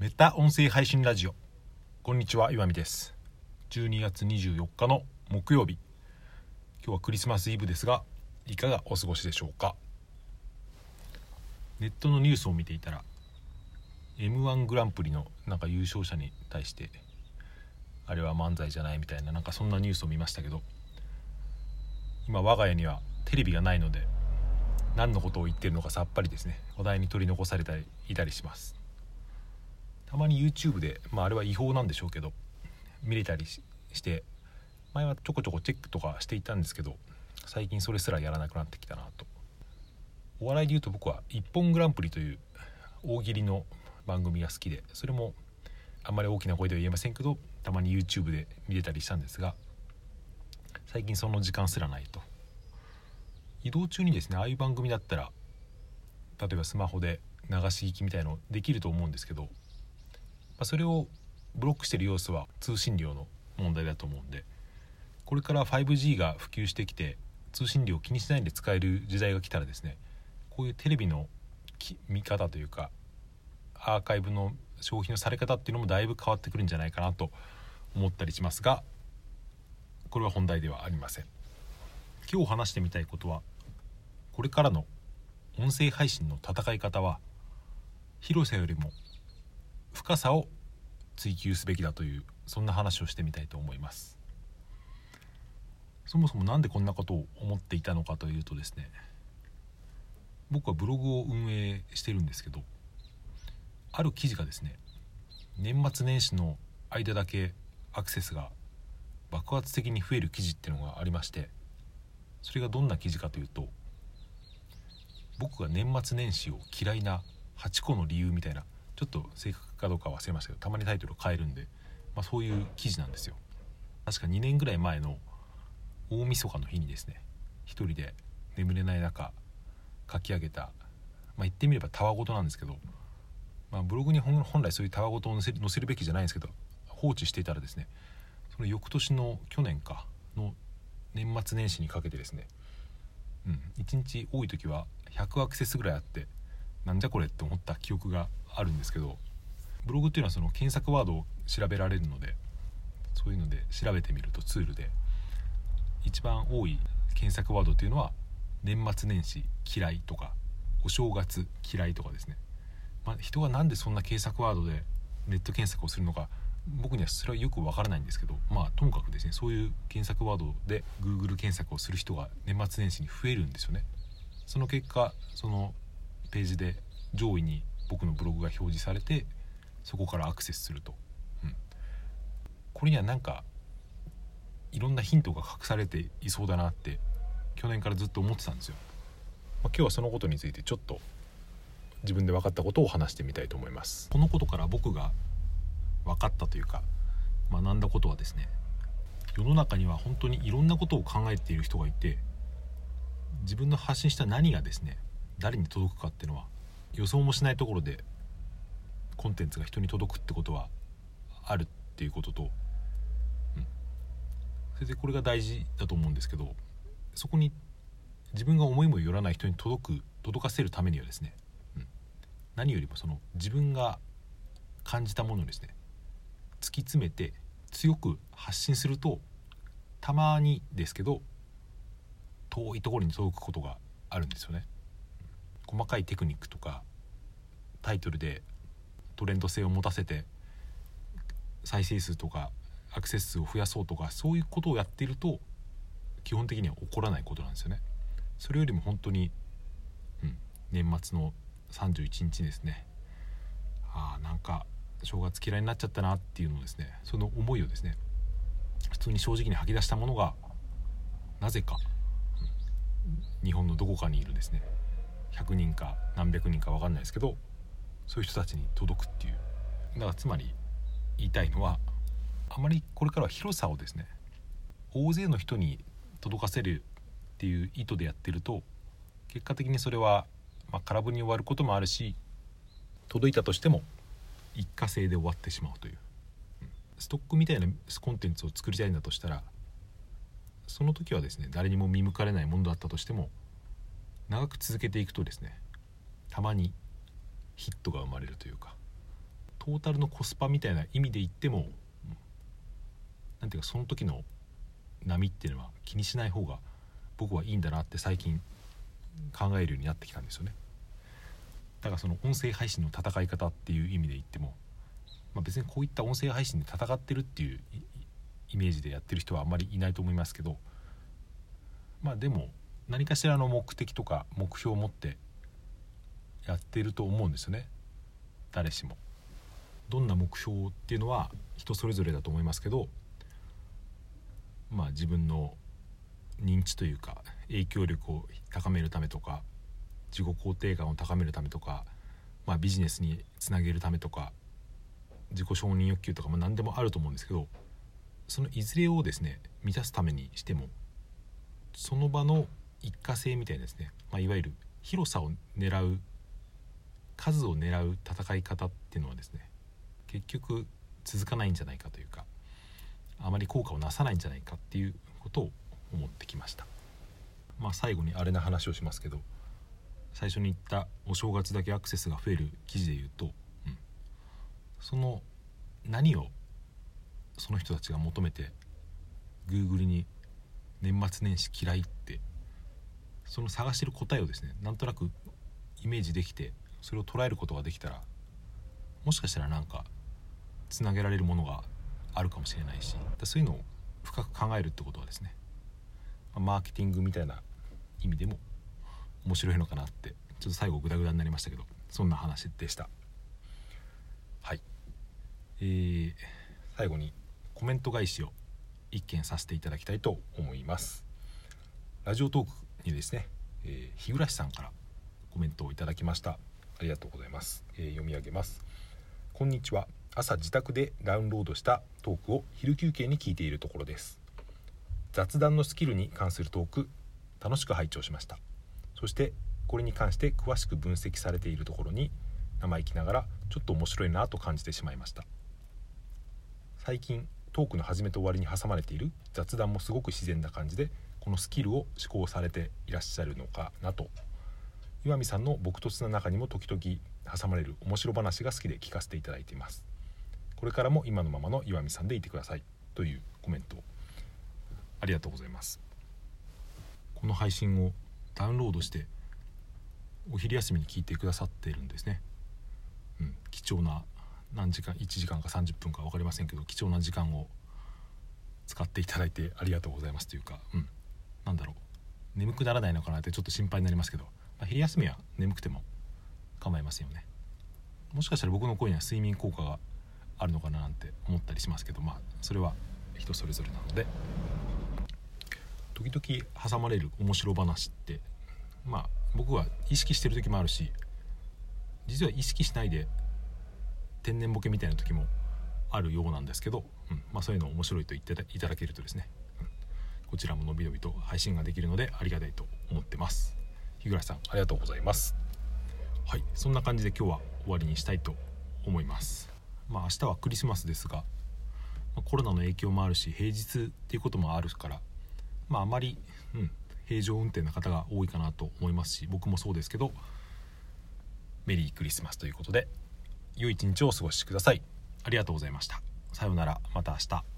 メタ音声配信ラジオ。こんにちは岩見です。12月24日の木曜日。今日はクリスマスイブですがいかがお過ごしでしょうか？ネットのニュースを見ていたら m 1グランプリのなんか優勝者に対してあれは漫才じゃないみたいななんかそんなニュースを見ましたけど今我が家にはテレビがないので何のことを言ってるのかさっぱりですね。話題に取り残されたりいたりします。たまに YouTube で、まあ、あれは違法なんでしょうけど見れたりして前はちょこちょこチェックとかしていたんですけど最近それすらやらなくなってきたなと。お笑いでいうと僕は「一本グランプリ」という大喜利の番組が好きでそれもあんまり大きな声では言えませんけどたまに YouTube で見れたりしたんですが最近その時間すらないと。移動中にですねああいう番組だったら例えばスマホで流し聞きみたいのできると思うんですけど、まあ、それをブロックしてる要素は通信量の問題だと思うんでこれから 5G が普及してきて通信量を気にしないで使える時代が来たらですねこういうテレビの見方というかアーカイブの消費のされ方っていうのもだいぶ変わってくるんじゃないかなと思ったりしますがこれは本題ではありません。今日話してみたいことはこれからの音声配信の戦い方は広さよりも深さを追求すべきだというそんな話をしてみたいと思います。そもそも何でこんなことを思っていたのかというとですね僕はブログを運営してるんですけどある記事がですね年末年始の間だけアクセスが爆発的に増える記事っていうのがありましてそれがどんな記事かというと僕が年末年始を嫌いな8個の理由みたいなちょっと正確かどうか忘れましたけどたまにタイトルを変えるんで、まあ、そういう記事なんですよ。確か2年ぐらい前の大晦日の日にですね一人で眠れない中書き上げたまあ言ってみればたわごとなんですけど、まあ、ブログに本来そういうたわごとを載せ載せるべきじゃないんですけど放置していたらですねその翌年の去年かの年末年始にかけてですね、うん、1日多い時は100アクセスぐらいあってなんじゃこれって思った記憶があるんですけどブログっていうのはその検索ワードを調べられるのでそういうので調べてみるとツールで一番多い検索ワードっていうのは年末年始嫌いとかお正月嫌いとかですね、まあ、人が何でそんな検索ワードでネット検索をするのか僕にはそれはよくわからないんですけどまあともかくですねそういう検索ワードで Google 検索をする人が年末年始に増えるんですよね。その結果そのページで上位に僕のブログが表示されてそこからアクセスすると、うん、これにはなんかいろんなヒントが隠されていそうだなって去年からずっと思ってたんですよ、まあ、今日はそのことについてちょっと自分で分かったことを話してみたいと思います。このことから僕が分かったというか学んだことはですね世の中には本当にいろんなことを考えている人がいて自分の発信した何がですね誰に届くかっていうのは予想もしないところでコンテンツが人に届くってことはあるっていうことと、うん、それでこれが大事だと思うんですけどそこに自分が思いもよらない人に届く届かせるためにはですね、うん、何よりもその自分が感じたものをですね突き詰めて強く発信するとたまにですけど遠いところに届くことがあるんですよね。細かいテクニックとかタイトルでトレンド性を持たせて再生数とかアクセス数を増やそうとかそういうことをやっていると基本的には起こらないことなんですよね。それよりも本当に、うん、年末の31日ですね。ああなんか正月嫌いになっちゃったなっていうのをですね。その思いをですね普通に正直に吐き出したものがなぜか、うん、日本のどこかにいるですね。100人か何百人か分かんないですけどそういう人たちに届くっていう。だからつまり言いたいのはあまりこれからは広さをですね大勢の人に届かせるっていう意図でやってると結果的にそれは、まあ、空振りに終わることもあるし届いたとしても一過性で終わってしまうという。ストックみたいなコンテンツを作りたいんだとしたらその時はですね誰にも見向かれないものだったとしても長く続けていくとですねたまにヒットが生まれるというかトータルのコスパみたいな意味で言っても何ていうかその時の波っていうのは気にしない方が僕はいいんだなって最近考えるようになってきたんですよね。だからその音声配信の戦い方っていう意味で言っても、まあ、別にこういった音声配信で戦ってるっていうイメージでやってる人はあんまりいないと思いますけどまあでも何かしらの目的とか目標を持ってやってると思うんですよね誰しも。どんな目標っていうのは人それぞれだと思いますけどまあ自分の認知というか影響力を高めるためとか自己肯定感を高めるためとか、まあ、ビジネスにつなげるためとか自己承認欲求とかも何でもあると思うんですけどそのいずれをですね満たすためにしてもその場の一過性みたいなですね、まあ、いわゆる広さを狙う数を狙う戦い方っていうのはですね結局続かないんじゃないかというかあまり効果をなさないんじゃないかっていうことを思ってきました。まあ最後にあれな話をしますけど最初に言ったお正月だけアクセスが増える記事で言うと、うん、その何をその人たちが求めて Google に年末年始嫌いってその探してる答えをですねなんとなくイメージできてそれを捉えることができたらもしかしたらなんかつなげられるものがあるかもしれないしそういうのを深く考えるってことはですねマーケティングみたいな意味でも面白いのかなってちょっと最後グダグダになりましたけどそんな話でした。はい。えー、最後にコメント返しを一件させていただきたいと思います。ラジオトークにですね、えー、日暮さんからコメントをいただきました。ありがとうございます、えー、読み上げます。こんにちは。朝自宅でダウンロードしたトークを昼休憩に聞いているところです。雑談のスキルに関するトーク楽しく拝聴しました。そしてこれに関して詳しく分析されているところに生意気ながらちょっと面白いなと感じてしまいました。最近トークの始めと終わりに挟まれている雑談もすごく自然な感じでこのスキルを思考されていらっしゃるのかなと。岩見さんの僕とつな中にも時々挟まれる面白話が好きで聞かせていただいています。これからも今のままの岩見さんでいてください。というコメント。ありがとうございます。この配信をダウンロードしてお昼休みに聞いてくださっているんですね、うん、貴重な何時間1時間か30分か分かりませんけど貴重な時間を使っていただいてありがとうございますというか、うん、なんだろう。眠くならないのかなってちょっと心配になりますけど、まあ、昼休みは眠くても構いませんよね。もしかしたら僕の声には睡眠効果があるのかななんて思ったりしますけど。まあそれは人それぞれなので。時々挟まれる面白話ってまあ僕は意識してる時もあるし実は意識しないで天然ボケみたいな時もあるようなんですけど、うんまあ、そういうの面白いと言っていただけるとですね、うん、こちらものびのびと配信ができるのでありがたいと思ってます。日暮さんありがとうございます。はいそんな感じで今日は終わりにしたいと思います。まあ明日はクリスマスですが、まあ、コロナの影響もあるし平日っていうこともあるからまああまり、うん、平常運転な方が多いかなと思いますし僕もそうですけどメリークリスマスということで良い一日をお過ごしください。ありがとうございました。さようなら。また明日。